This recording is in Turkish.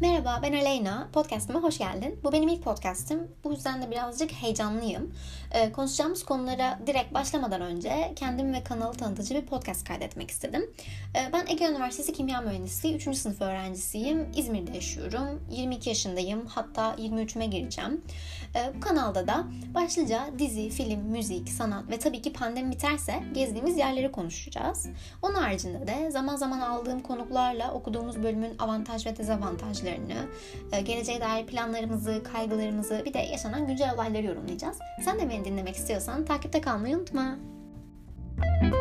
Merhaba ben Aleyna. Podcast'ıma hoş geldin. Bu benim ilk podcast'im. Bu yüzden de birazcık heyecanlıyım. Ee, konuşacağımız konulara direkt başlamadan önce kendim ve kanalı tanıtıcı bir podcast kaydetmek istedim. Ee, ben Ege Üniversitesi Kimya Mühendisliği 3. sınıf öğrencisiyim. İzmir'de yaşıyorum. 22 yaşındayım. Hatta 23'üme gireceğim. Ee, bu kanalda da başlıca dizi, film, müzik, sanat ve tabii ki pandemi biterse gezdiğimiz yerleri konuşacağız. Onun haricinde de zaman zaman aldığım konuklarla okuduğumuz bölümün avantaj ve dezavantajlarını, e, geleceğe dair planlarımızı, kaygılarımızı bir de yaşanan güncel olayları yorumlayacağız. Sen de beni dinlemek istiyorsan takipte kalmayı unutma. Müzik